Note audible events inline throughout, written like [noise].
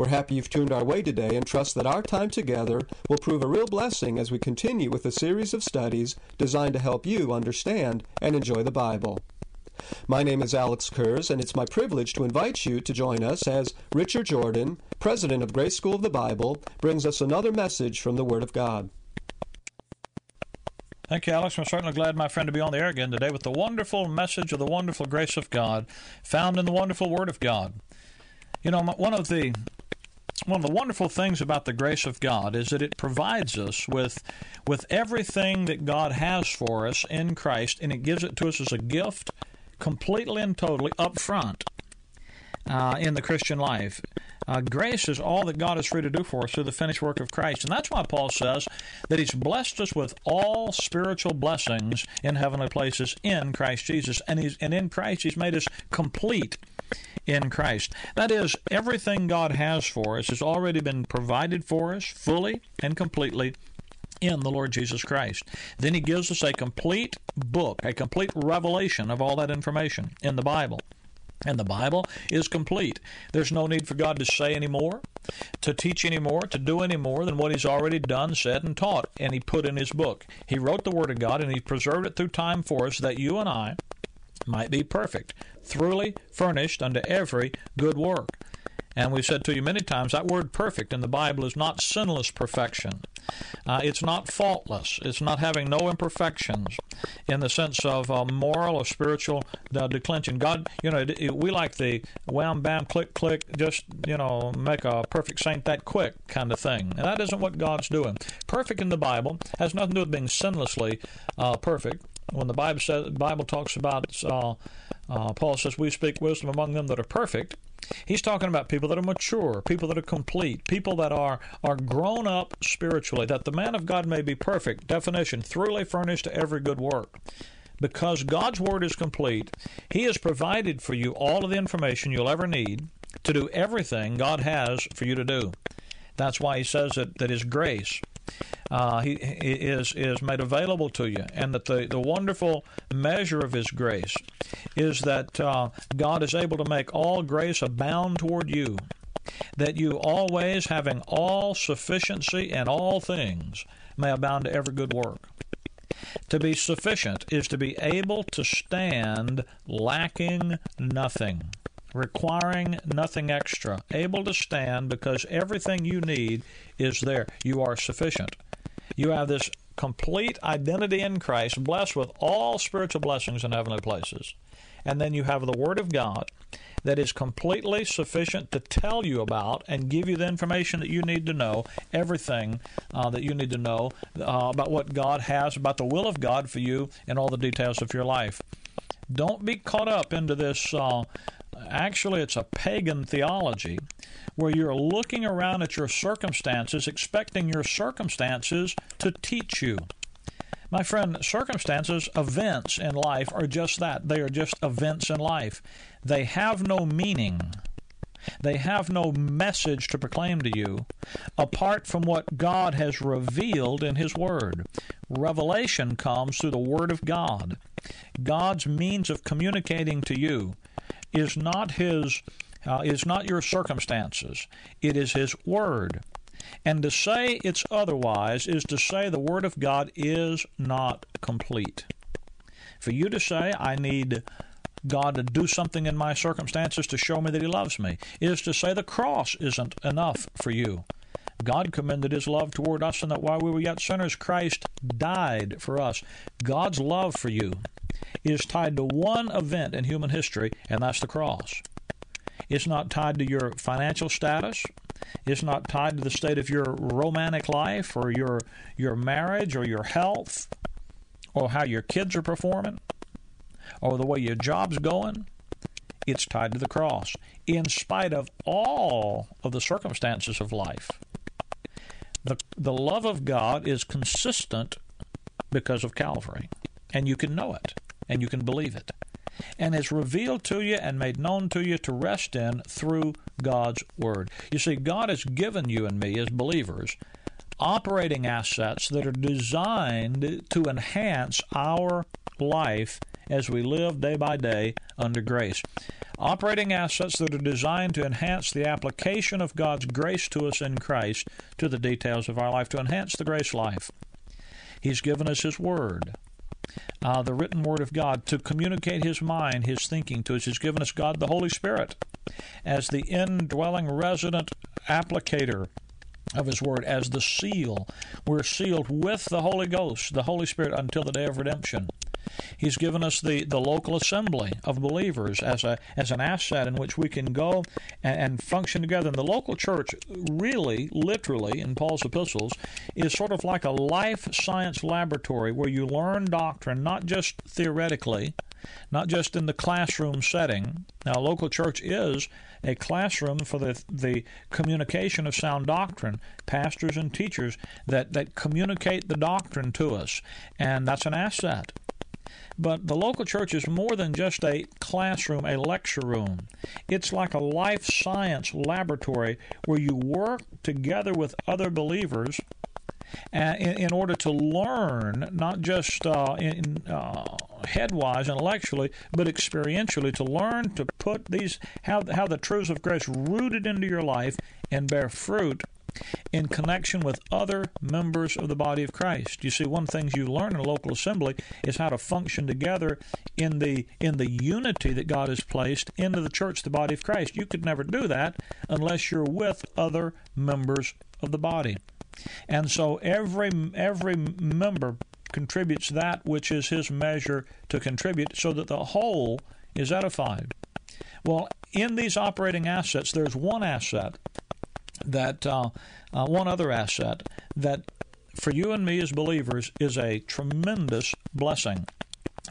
We're happy you've tuned our way today and trust that our time together will prove a real blessing as we continue with a series of studies designed to help you understand and enjoy the Bible. My name is Alex Kurz, and it's my privilege to invite you to join us as Richard Jordan, president of Grace School of the Bible, brings us another message from the Word of God. Thank you, Alex. I'm certainly glad, my friend, to be on the air again today with the wonderful message of the wonderful grace of God found in the wonderful Word of God. You know, one of the one of the wonderful things about the grace of God is that it provides us with with everything that God has for us in Christ, and it gives it to us as a gift, completely and totally up front uh, in the Christian life. Uh, grace is all that God is free to do for us through the finished work of Christ. And that's why Paul says that He's blessed us with all spiritual blessings in heavenly places in Christ Jesus. And, he's, and in Christ, He's made us complete in Christ. That is, everything God has for us has already been provided for us fully and completely in the Lord Jesus Christ. Then He gives us a complete book, a complete revelation of all that information in the Bible. And the Bible is complete. There's no need for God to say any more, to teach any more, to do any more than what He's already done, said, and taught, and He put in His book. He wrote the Word of God, and He preserved it through time for us that you and I might be perfect, thoroughly furnished unto every good work. And we've said to you many times that word perfect in the Bible is not sinless perfection. Uh, it's not faultless. It's not having no imperfections in the sense of uh, moral or spiritual uh, declension. God, you know, we like the wham, bam, click, click, just, you know, make a perfect saint that quick kind of thing. And that isn't what God's doing. Perfect in the Bible has nothing to do with being sinlessly uh, perfect. When the Bible says, Bible talks about, uh, uh, Paul says, we speak wisdom among them that are perfect. He's talking about people that are mature, people that are complete, people that are are grown up spiritually, that the man of God may be perfect. Definition: thoroughly furnished to every good work. Because God's word is complete, He has provided for you all of the information you'll ever need to do everything God has for you to do. That's why He says that, that His grace uh, he, he, is is made available to you, and that the, the wonderful measure of His grace is that uh, God is able to make all grace abound toward you, that you always, having all sufficiency in all things, may abound to every good work. To be sufficient is to be able to stand lacking nothing requiring nothing extra, able to stand because everything you need is there. You are sufficient. You have this complete identity in Christ, blessed with all spiritual blessings in heavenly places. And then you have the Word of God that is completely sufficient to tell you about and give you the information that you need to know, everything uh, that you need to know uh, about what God has, about the will of God for you, and all the details of your life. Don't be caught up into this. Uh, actually, it's a pagan theology where you're looking around at your circumstances, expecting your circumstances to teach you. My friend, circumstances, events in life are just that. They are just events in life. They have no meaning. They have no message to proclaim to you apart from what God has revealed in His Word. Revelation comes through the Word of God. God's means of communicating to you is not His uh, is not your circumstances. It is His Word. And to say it's otherwise is to say the Word of God is not complete. For you to say, I need God to do something in my circumstances to show me that He loves me, is to say the cross isn't enough for you. God commended His love toward us, and that while we were yet sinners, Christ died for us. God's love for you is tied to one event in human history, and that's the cross. It's not tied to your financial status. It's not tied to the state of your romantic life or your your marriage or your health or how your kids are performing or the way your job's going. It's tied to the cross in spite of all of the circumstances of life. The, the love of God is consistent because of Calvary, and you can know it and you can believe it and it's revealed to you and made known to you to rest in through God's Word. You see, God has given you and me as believers operating assets that are designed to enhance our life as we live day by day under grace. Operating assets that are designed to enhance the application of God's grace to us in Christ to the details of our life, to enhance the grace life. He's given us His Word uh, the written word of God, to communicate His mind, His thinking to us. He's given us God the Holy Spirit as the indwelling resident applicator of His Word, as the seal. We're sealed with the Holy Ghost, the Holy Spirit, until the day of redemption. He's given us the, the local assembly of believers as a as an asset in which we can go and, and function together. And the local church, really, literally, in Paul's epistles, is sort of like a life science laboratory where you learn doctrine not just theoretically, not just in the classroom setting. Now, local church is a classroom for the, the communication of sound doctrine, pastors and teachers that, that communicate the doctrine to us, and that's an asset. But the local church is more than just a classroom, a lecture room. It's like a life science laboratory where you work together with other believers uh, in, order to learn, not just uh, in uh, headwise intellectually, but experientially, to learn to put these how how the truths of grace rooted into your life and bear fruit in connection with other members of the body of Christ. You see, one of the things you learn in a local assembly is how to function together in the in the unity that God has placed into the church, the body of Christ. You could never do that unless you're with other members of the body. And so every every member contributes that which is his measure to contribute so that the whole is edified. Well, in these operating assets, there's one asset that uh, uh, one other asset that for you and me as believers is a tremendous blessing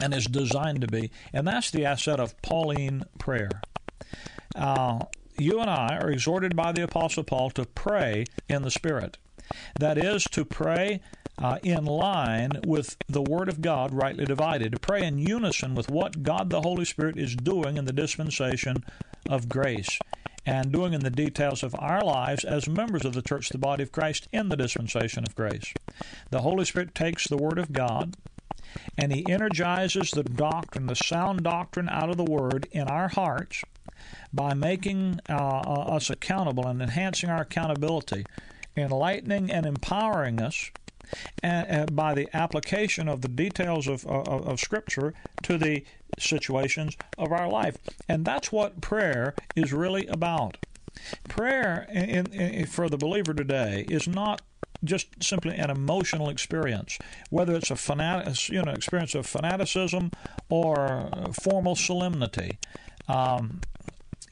and is designed to be, and that's the asset of Pauline prayer. Uh, you and I are exhorted by the Apostle Paul to pray in the Spirit. That is, to pray uh, in line with the Word of God rightly divided, to pray in unison with what God the Holy Spirit is doing in the dispensation of grace and doing in the details of our lives as members of the church, the body of Christ, in the dispensation of grace. The Holy Spirit takes the Word of God and He energizes the doctrine, the sound doctrine out of the Word in our hearts by making uh, uh us accountable and enhancing our accountability, enlightening and empowering us by the application of the details of, of, of Scripture to the situations of our life. And that's what prayer is really about. Prayer in, in, for the believer today is not just simply an emotional experience, whether it's a fanatic, you know, experience of fanaticism or formal solemnity. Um,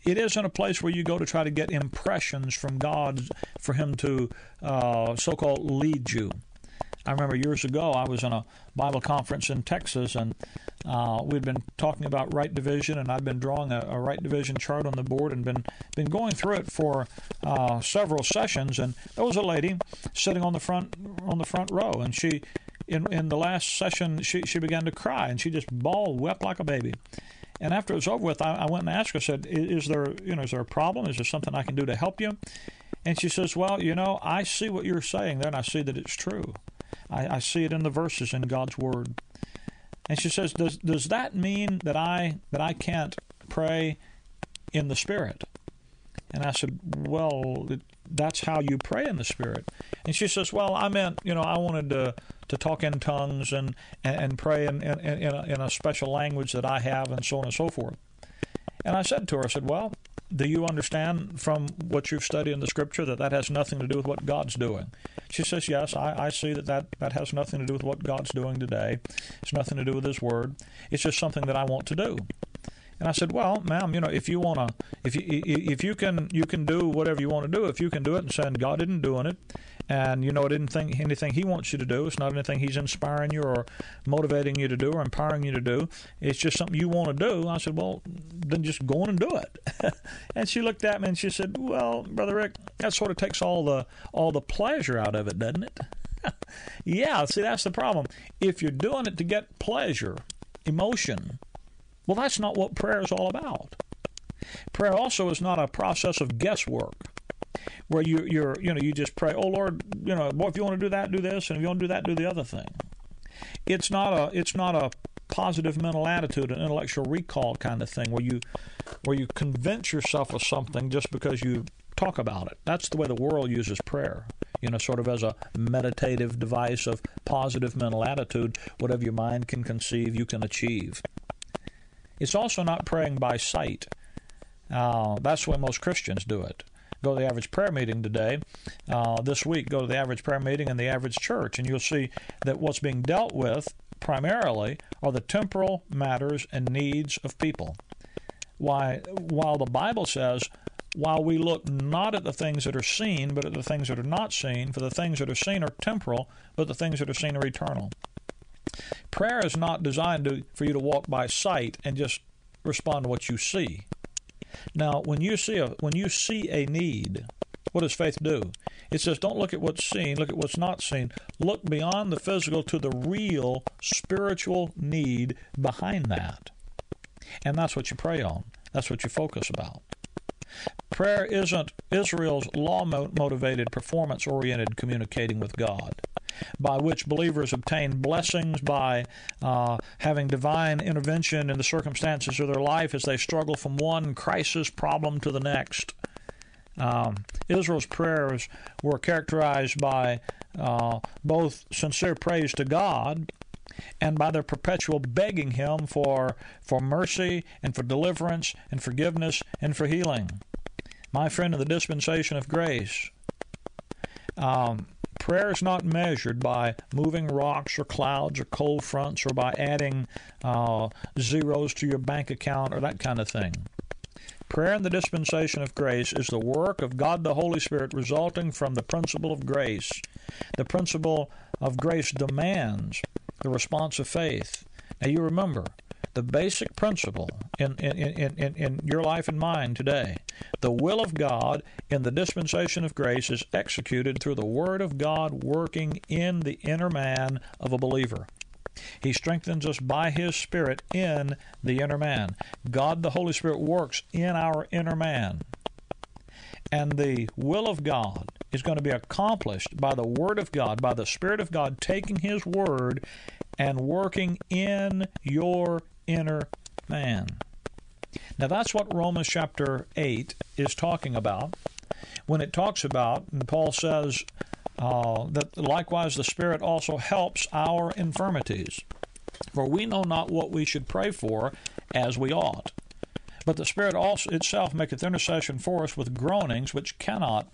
it isn't a place where you go to try to get impressions from God for Him to uh, so called lead you. I remember years ago I was in a Bible conference in Texas, and uh, we'd been talking about right division, and I'd been drawing a, a, right division chart on the board and been been going through it for uh, several sessions. And there was a lady sitting on the front on the front row, and she. In, in the last session, she, she began to cry and she just bawled, wept like a baby. And after it was over with, I, I went and asked her. I said, "Is there, you know, is there a problem? Is there something I can do to help you?" And she says, "Well, you know, I see what you're saying there, and I see that it's true. I, I see it in the verses in God's Word. And she says, does, does that mean that I, that I can't pray in the Spirit? And I said, Well, that's how you pray in the Spirit. And she says, Well, I meant, you know, I wanted to, to talk in tongues and, and, and pray in, in, in, a, in a special language that I have and so on and so forth. And I said to her, I said, Well, do you understand from what you've studied in the scripture that that has nothing to do with what God's doing? She says, Yes, I, I see that, that that has nothing to do with what God's doing today. It's nothing to do with His Word. It's just something that I want to do. And I said, "Well, ma'am, you know, if you want to, if you if you can, you can do whatever you want to do. If you can do it and saying God isn't doing it, and you know it didn't think anything He wants you to do. It's not anything He's inspiring you or motivating you to do or empowering you to do. It's just something you want to do." I said, "Well, then just go on and do it." [laughs] and she looked at me and she said, "Well, brother Rick, that sort of takes all the all the pleasure out of it, doesn't it?" [laughs] yeah, see, that's the problem. If you're doing it to get pleasure, emotion well, that's not what prayer is all about. Prayer also is not a process of guesswork where you you're you know you just pray, oh Lord, you know, boy, if you want to do that, do this, and if you want to do that, do the other thing. It's not a it's not a positive mental attitude, an intellectual recall kind of thing where you where you convince yourself of something just because you talk about it. That's the way the world uses prayer. You know, sort of as a meditative device of positive mental attitude. Whatever your mind can conceive, you can achieve. It's also not praying by sight. Uh, that's the way most Christians do it. Go to the average prayer meeting today, uh, this week, go to the average prayer meeting in the average church, and you'll see that what's being dealt with primarily are the temporal matters and needs of people. Why, while the Bible says, while we look not at the things that are seen, but at the things that are not seen, for the things that are seen are temporal, but the things that are seen are eternal. Prayer is not designed to, for you to walk by sight and just respond to what you see. Now, when you see a when you see a need, what does faith do? It says, don't look at what's seen, look at what's not seen. Look beyond the physical to the real spiritual need behind that. And that's what you pray on. That's what you focus about. Prayer isn't Israel's law motivated, performance oriented communicating with God by which believers obtain blessings by uh, having divine intervention in the circumstances of their life as they struggle from one crisis problem to the next. Um, Israel's prayers were characterized by uh, both sincere praise to God and by their perpetual begging Him for, for mercy and for deliverance and forgiveness and for healing. My friend in the dispensation of grace, um, Prayer is not measured by moving rocks or clouds or cold fronts or by adding uh, zeros to your bank account or that kind of thing. Prayer in the dispensation of grace is the work of God the Holy Spirit resulting from the principle of grace. The principle of grace demands the response of faith. Now you remember, the basic principle in, in, in, in, in your life and mine today. The will of God in the dispensation of grace is executed through the Word of God working in the inner man of a believer. He strengthens us by His Spirit in the inner man. God the Holy Spirit works in our inner man. And the will of God is going to be accomplished by the Word of God, by the Spirit of God taking His Word and working in your inner man. Now, that's what Romans chapter 8 is talking about when it talks about, and Paul says uh, that likewise the Spirit also helps our infirmities. For we know not what we should pray for as we ought. But the Spirit also itself maketh intercession for us with groanings which cannot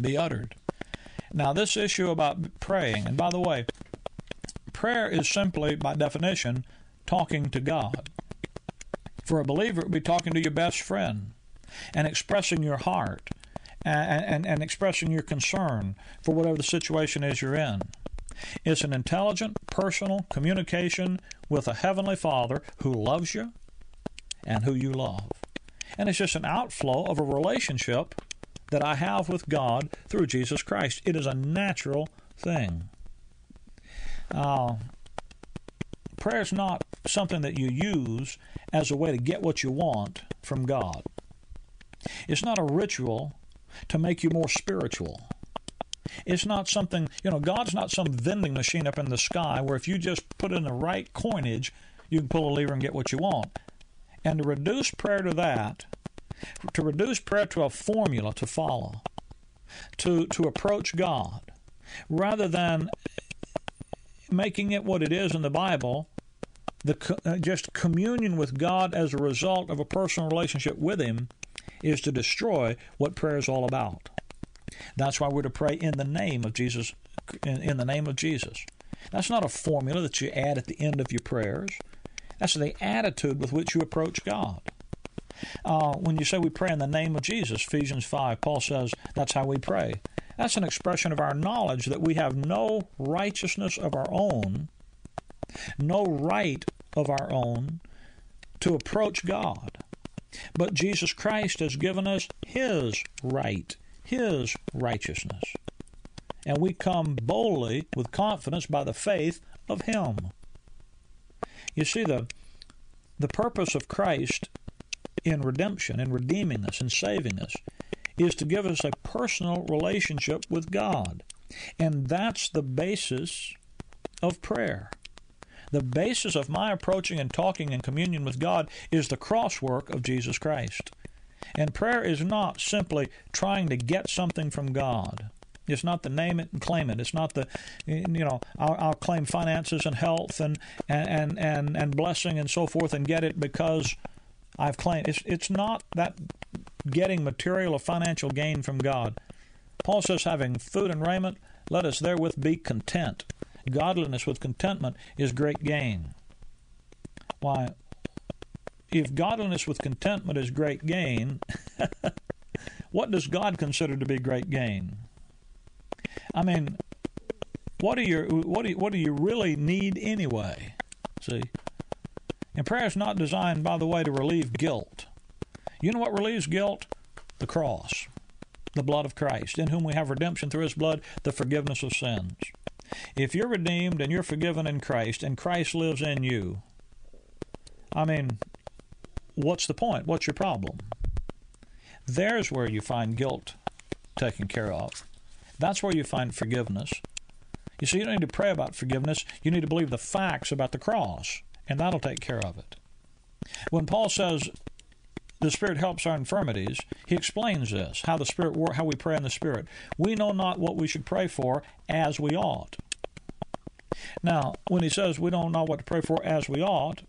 be uttered. Now, this issue about praying, and by the way, prayer is simply, by definition, talking to God. For a believer, it would be talking to your best friend and expressing your heart and, and, and expressing your concern for whatever the situation is you're in. It's an intelligent, personal communication with a Heavenly Father who loves you and who you love. And it's just an outflow of a relationship that I have with God through Jesus Christ. It is a natural thing. Uh, prayer is not something that you use as a way to get what you want from God. It's not a ritual to make you more spiritual. It's not something, you know, God's not some vending machine up in the sky where if you just put in the right coinage, you can pull a lever and get what you want. And to reduce prayer to that, to reduce prayer to a formula to follow, to, to approach God, rather than making it what it is in the Bible, the uh, just communion with God as a result of a personal relationship with Him is to destroy what prayer is all about. That's why we're to pray in the name of Jesus. In, in the name of Jesus. That's not a formula that you add at the end of your prayers. That's the attitude with which you approach God. Uh, when you say we pray in the name of Jesus, Ephesians 5, Paul says that's how we pray. That's an expression of our knowledge that we have no righteousness of our own, no right of our own to approach God. But Jesus Christ has given us His right, His righteousness. And we come boldly with confidence by the faith of Him. You see, the, the purpose of Christ in redemption, in redeeming us, in saving us, is to give us a personal relationship with God. And that's the basis of prayer. The basis of my approaching and talking in communion with God is the cross work of Jesus Christ. And prayer is not simply trying to get something from God. It's not the name it and claim it. It's not the, you know, I'll, I'll claim finances and health and, and, and, and blessing and so forth and get it because I've claimed. It's, it's not that getting material or financial gain from God. Paul says, having food and raiment, let us therewith be content. Godliness with contentment is great gain. Why, if godliness with contentment is great gain, [laughs] what does God consider to be great gain? I mean, what do you what do you, what do you really need anyway? See, and prayer is not designed, by the way, to relieve guilt. You know what relieves guilt? The cross, the blood of Christ, in whom we have redemption through his blood, the forgiveness of sins. If you're redeemed and you're forgiven in Christ and Christ lives in you, I mean, what's the point? What's your problem? There's where you find guilt taken care of. That's where you find forgiveness. You see, you don't need to pray about forgiveness. You need to believe the facts about the cross, and that'll take care of it. When Paul says the Spirit helps our infirmities, he explains this how the Spirit how we pray in the Spirit. We know not what we should pray for as we ought. Now, when he says we don't know what to pray for as we ought,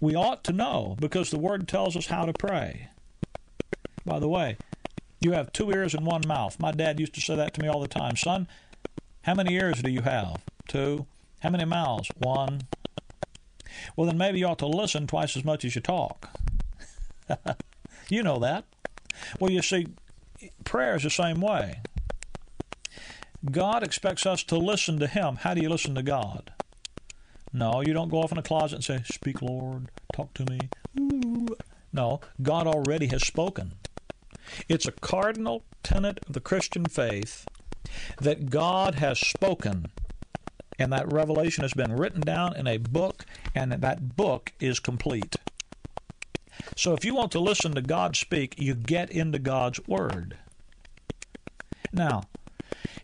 we ought to know because the Word tells us how to pray. By the way, you have two ears and one mouth. My dad used to say that to me all the time. Son, how many ears do you have? Two. How many mouths? One. Well, then maybe you ought to listen twice as much as you talk. [laughs] you know that. Well, you see, prayer is the same way. God expects us to listen to Him. How do you listen to God? No, you don't go off in a closet and say, Speak, Lord, talk to me. No, God already has spoken. It's a cardinal tenet of the Christian faith that God has spoken, and that revelation has been written down in a book, and that book is complete. So if you want to listen to God speak, you get into God's Word. Now,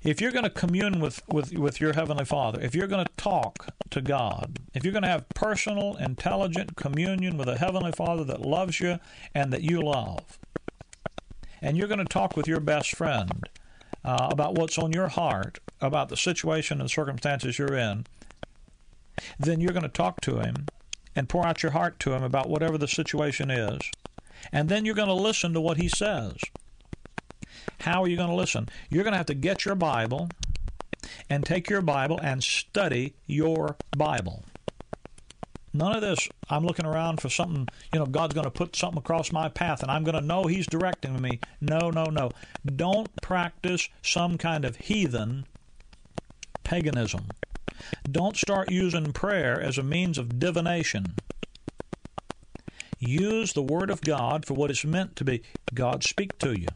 if you're going to commune with, with, with your Heavenly Father, if you're going to talk to God, if you're going to have personal, intelligent communion with a Heavenly Father that loves you and that you love, and you're going to talk with your best friend uh, about what's on your heart, about the situation and circumstances you're in, then you're going to talk to him and pour out your heart to him about whatever the situation is. And then you're going to listen to what he says. How are you going to listen? You're going to have to get your Bible and take your Bible and study your Bible. None of this, I'm looking around for something, you know, God's going to put something across my path and I'm going to know He's directing me. No, no, no. Don't practice some kind of heathen paganism. Don't start using prayer as a means of divination. Use the Word of God for what it's meant to be. God speak to you.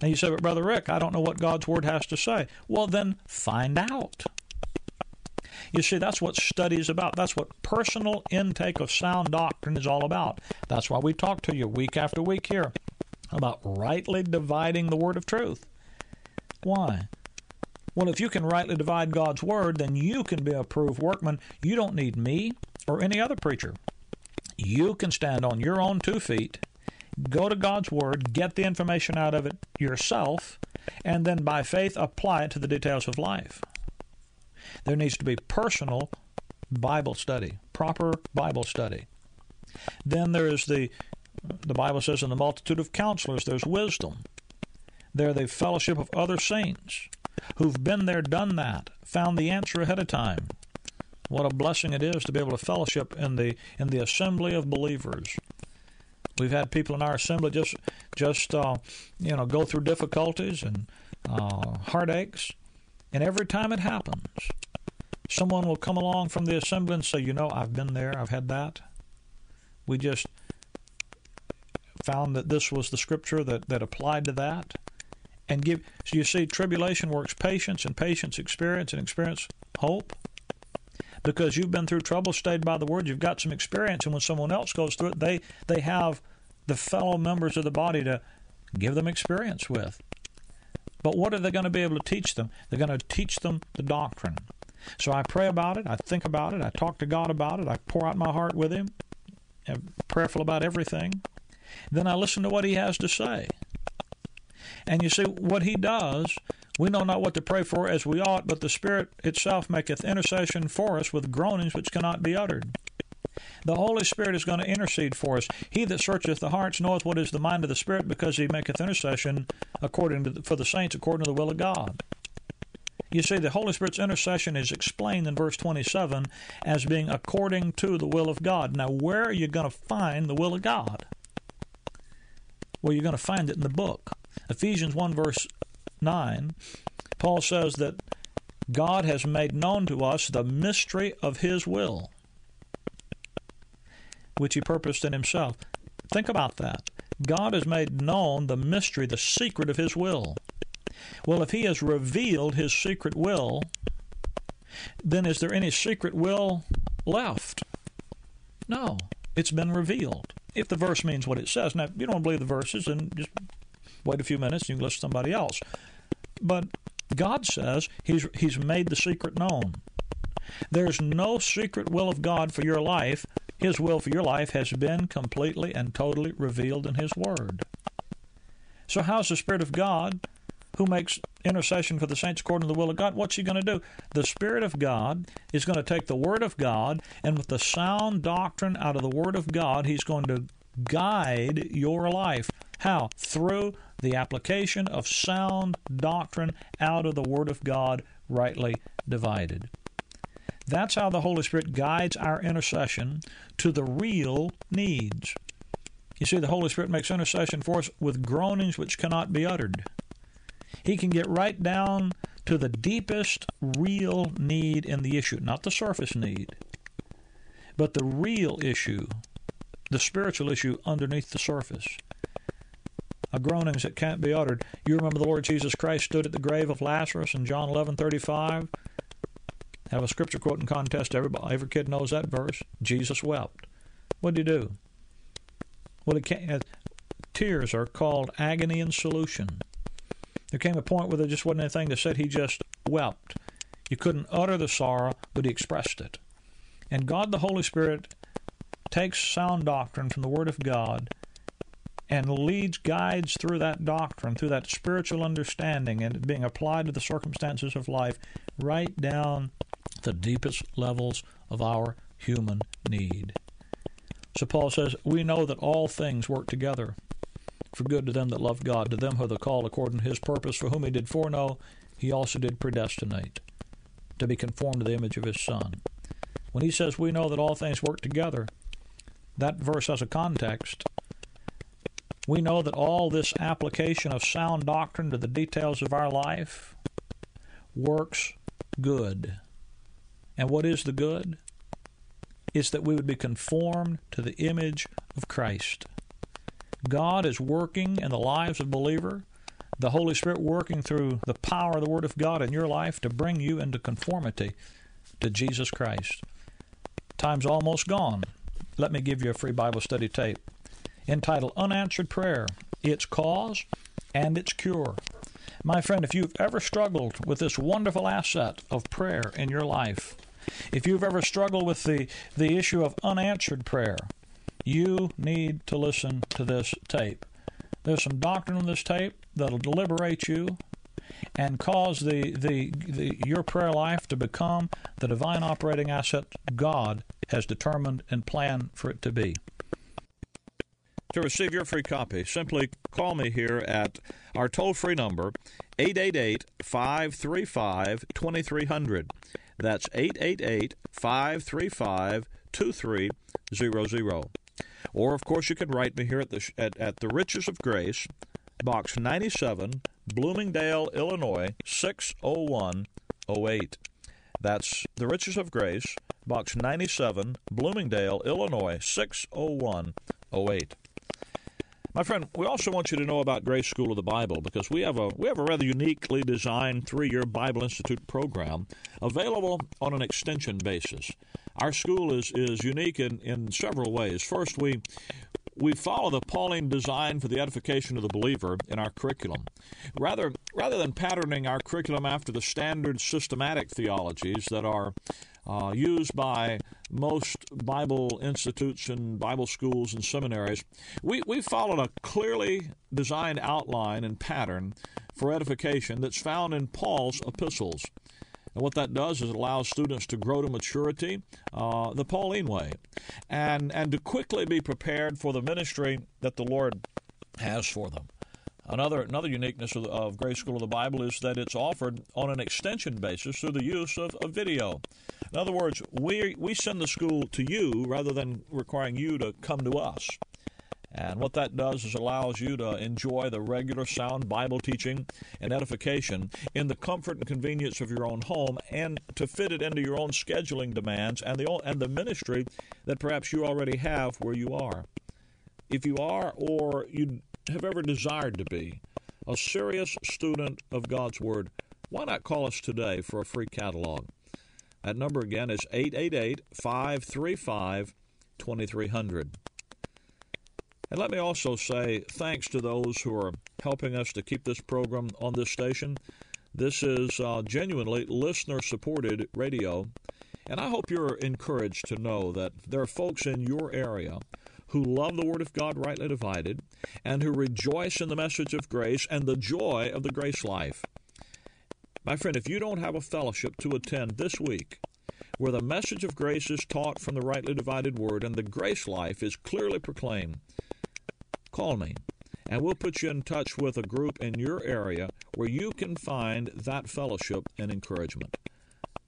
Now you say, but Brother Rick, I don't know what God's Word has to say. Well, then find out. You see, that's what study is about. That's what personal intake of sound doctrine is all about. That's why we talk to you week after week here about rightly dividing the Word of truth. Why? Well, if you can rightly divide God's word, then you can be a proved workman. You don't need me or any other preacher. You can stand on your own two feet. Go to God's Word, get the information out of it yourself, and then by faith apply it to the details of life. There needs to be personal Bible study, proper Bible study. Then there is the the Bible says in the multitude of counselors there's wisdom. They're the fellowship of other saints who've been there, done that, found the answer ahead of time. What a blessing it is to be able to fellowship in the in the assembly of believers. We've had people in our assembly just just uh, you know go through difficulties and uh, heartaches, and every time it happens, someone will come along from the assembly and say, "You know, I've been there. I've had that." We just found that this was the scripture that, that applied to that. And give so you see, tribulation works patience, and patience experience, and experience hope. Because you've been through trouble, stayed by the word, you've got some experience, and when someone else goes through it, they they have the fellow members of the body to give them experience with. But what are they going to be able to teach them? They're going to teach them the doctrine. So I pray about it, I think about it, I talk to God about it, I pour out my heart with Him, I'm prayerful about everything. Then I listen to what He has to say. And you see, what He does, we know not what to pray for as we ought, but the Spirit itself maketh intercession for us with groanings which cannot be uttered. The Holy Spirit is going to intercede for us. He that searcheth the hearts knoweth what is the mind of the Spirit, because he maketh intercession according the, for the saints according to the will of God. You see, the Holy Spirit's intercession is explained in verse 27 as being according to the will of God. Now, where are you going to find the will of God? Well, you're going to find it in the book. Ephesians 1, verse 9, Paul says that God has made known to us the mystery of His will, which He purposed in Himself. Think about that. God has made known the mystery, the secret of His will. Well, if He has revealed His secret will, then is there any secret will left? No, it's been revealed. If the verse means what it says. Now, if you don't believe the verses, then just wait a few minutes and you can listen to somebody else. But God says He's, he's made the secret known. There's no secret will of God for your life. His will for your life has been completely and totally revealed in His Word. So, how's the Spirit of God who makes intercession for the saints according to the will of God, what's he going to do? The Spirit of God is going to take the Word of God, and with the sound doctrine out of the Word of God, he's going to guide your life. How? Through the application of sound doctrine out of the Word of God, rightly divided. That's how the Holy Spirit guides our intercession to the real needs. You see, the Holy Spirit makes intercession for us with groanings which cannot be uttered. He can get right down to the deepest real need in the issue, not the surface need, but the real issue, the spiritual issue underneath the surface. A groanings that can't be uttered. You remember the Lord Jesus Christ stood at the grave of Lazarus in John 11:35. Have a scripture quoting contest. Everybody, every kid knows that verse. Jesus wept. What did he do? Well, uh, tears are called agony in solution. There came a point where there just wasn't anything to say. He just wept. You couldn't utter the sorrow, but he expressed it. And God the Holy Spirit takes sound doctrine from the Word of God and leads, guides through that doctrine, through that spiritual understanding and being applied to the circumstances of life, right down the deepest levels of our human need. So Paul says, We know that all things work together for good to them that love God, to them who are the called according to his purpose, for whom he did foreknow, he also did predestinate to be conformed to the image of his Son. When he says we know that all things work together, that verse has a context. We know that all this application of sound doctrine to the details of our life works good. And what is the good? Is that we would be conformed to the image of Christ. God is working in the lives of believer, the Holy Spirit working through the power of the Word of God in your life to bring you into conformity to Jesus Christ. Time's almost gone. Let me give you a free Bible study tape entitled Unanswered Prayer Its Cause and Its Cure. My friend, if you've ever struggled with this wonderful asset of prayer in your life, if you've ever struggled with the, the issue of unanswered prayer, you need to listen to this tape. There's some doctrine on this tape that'll liberate you and cause the, the, the your prayer life to become the divine operating asset God has determined and planned for it to be. To receive your free copy, simply call me here at our toll free number, 888 535 2300. That's 888 535 2300. Or, of course, you can write me here at the, at, at the Riches of Grace, Box 97, Bloomingdale, Illinois 60108. That's the Riches of Grace, Box 97, Bloomingdale, Illinois 60108. My friend, we also want you to know about Grace School of the Bible because we have a we have a rather uniquely designed three-year Bible Institute program available on an extension basis. Our school is, is unique in, in several ways. First, we we follow the Pauline design for the edification of the believer in our curriculum. Rather, rather than patterning our curriculum after the standard systematic theologies that are uh, used by most Bible institutes and Bible schools and seminaries, we, we followed a clearly designed outline and pattern for edification that's found in Paul's epistles. And what that does is it allows students to grow to maturity uh, the Pauline way and, and to quickly be prepared for the ministry that the Lord has for them. Another another uniqueness of, of Grace School of the Bible is that it's offered on an extension basis through the use of, of video. In other words, we we send the school to you rather than requiring you to come to us. And what that does is allows you to enjoy the regular sound Bible teaching and edification in the comfort and convenience of your own home and to fit it into your own scheduling demands and the and the ministry that perhaps you already have where you are. If you are or you have ever desired to be a serious student of God's Word, why not call us today for a free catalog? That number again is 888 535 2300. And let me also say thanks to those who are helping us to keep this program on this station. This is uh, genuinely listener supported radio. And I hope you're encouraged to know that there are folks in your area who love the Word of God rightly divided and who rejoice in the message of grace and the joy of the grace life. My friend, if you don't have a fellowship to attend this week where the message of grace is taught from the rightly divided Word and the grace life is clearly proclaimed, call me and we'll put you in touch with a group in your area where you can find that fellowship and encouragement.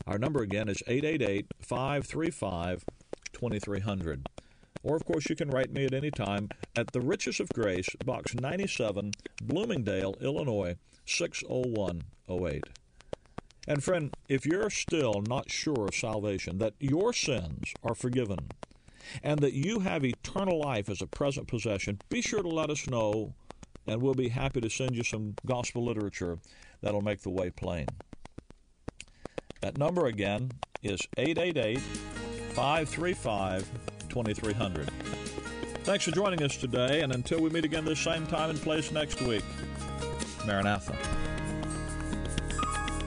Our number again is 888 535 2300. Or, of course, you can write me at any time at The Riches of Grace, Box 97, Bloomingdale, Illinois 60108. And, friend, if you're still not sure of salvation, that your sins are forgiven, and that you have eternal life as a present possession, be sure to let us know, and we'll be happy to send you some gospel literature that'll make the way plain. That number again is 888 535 2300. Thanks for joining us today, and until we meet again this same time and place next week, Maranatha.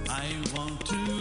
I want to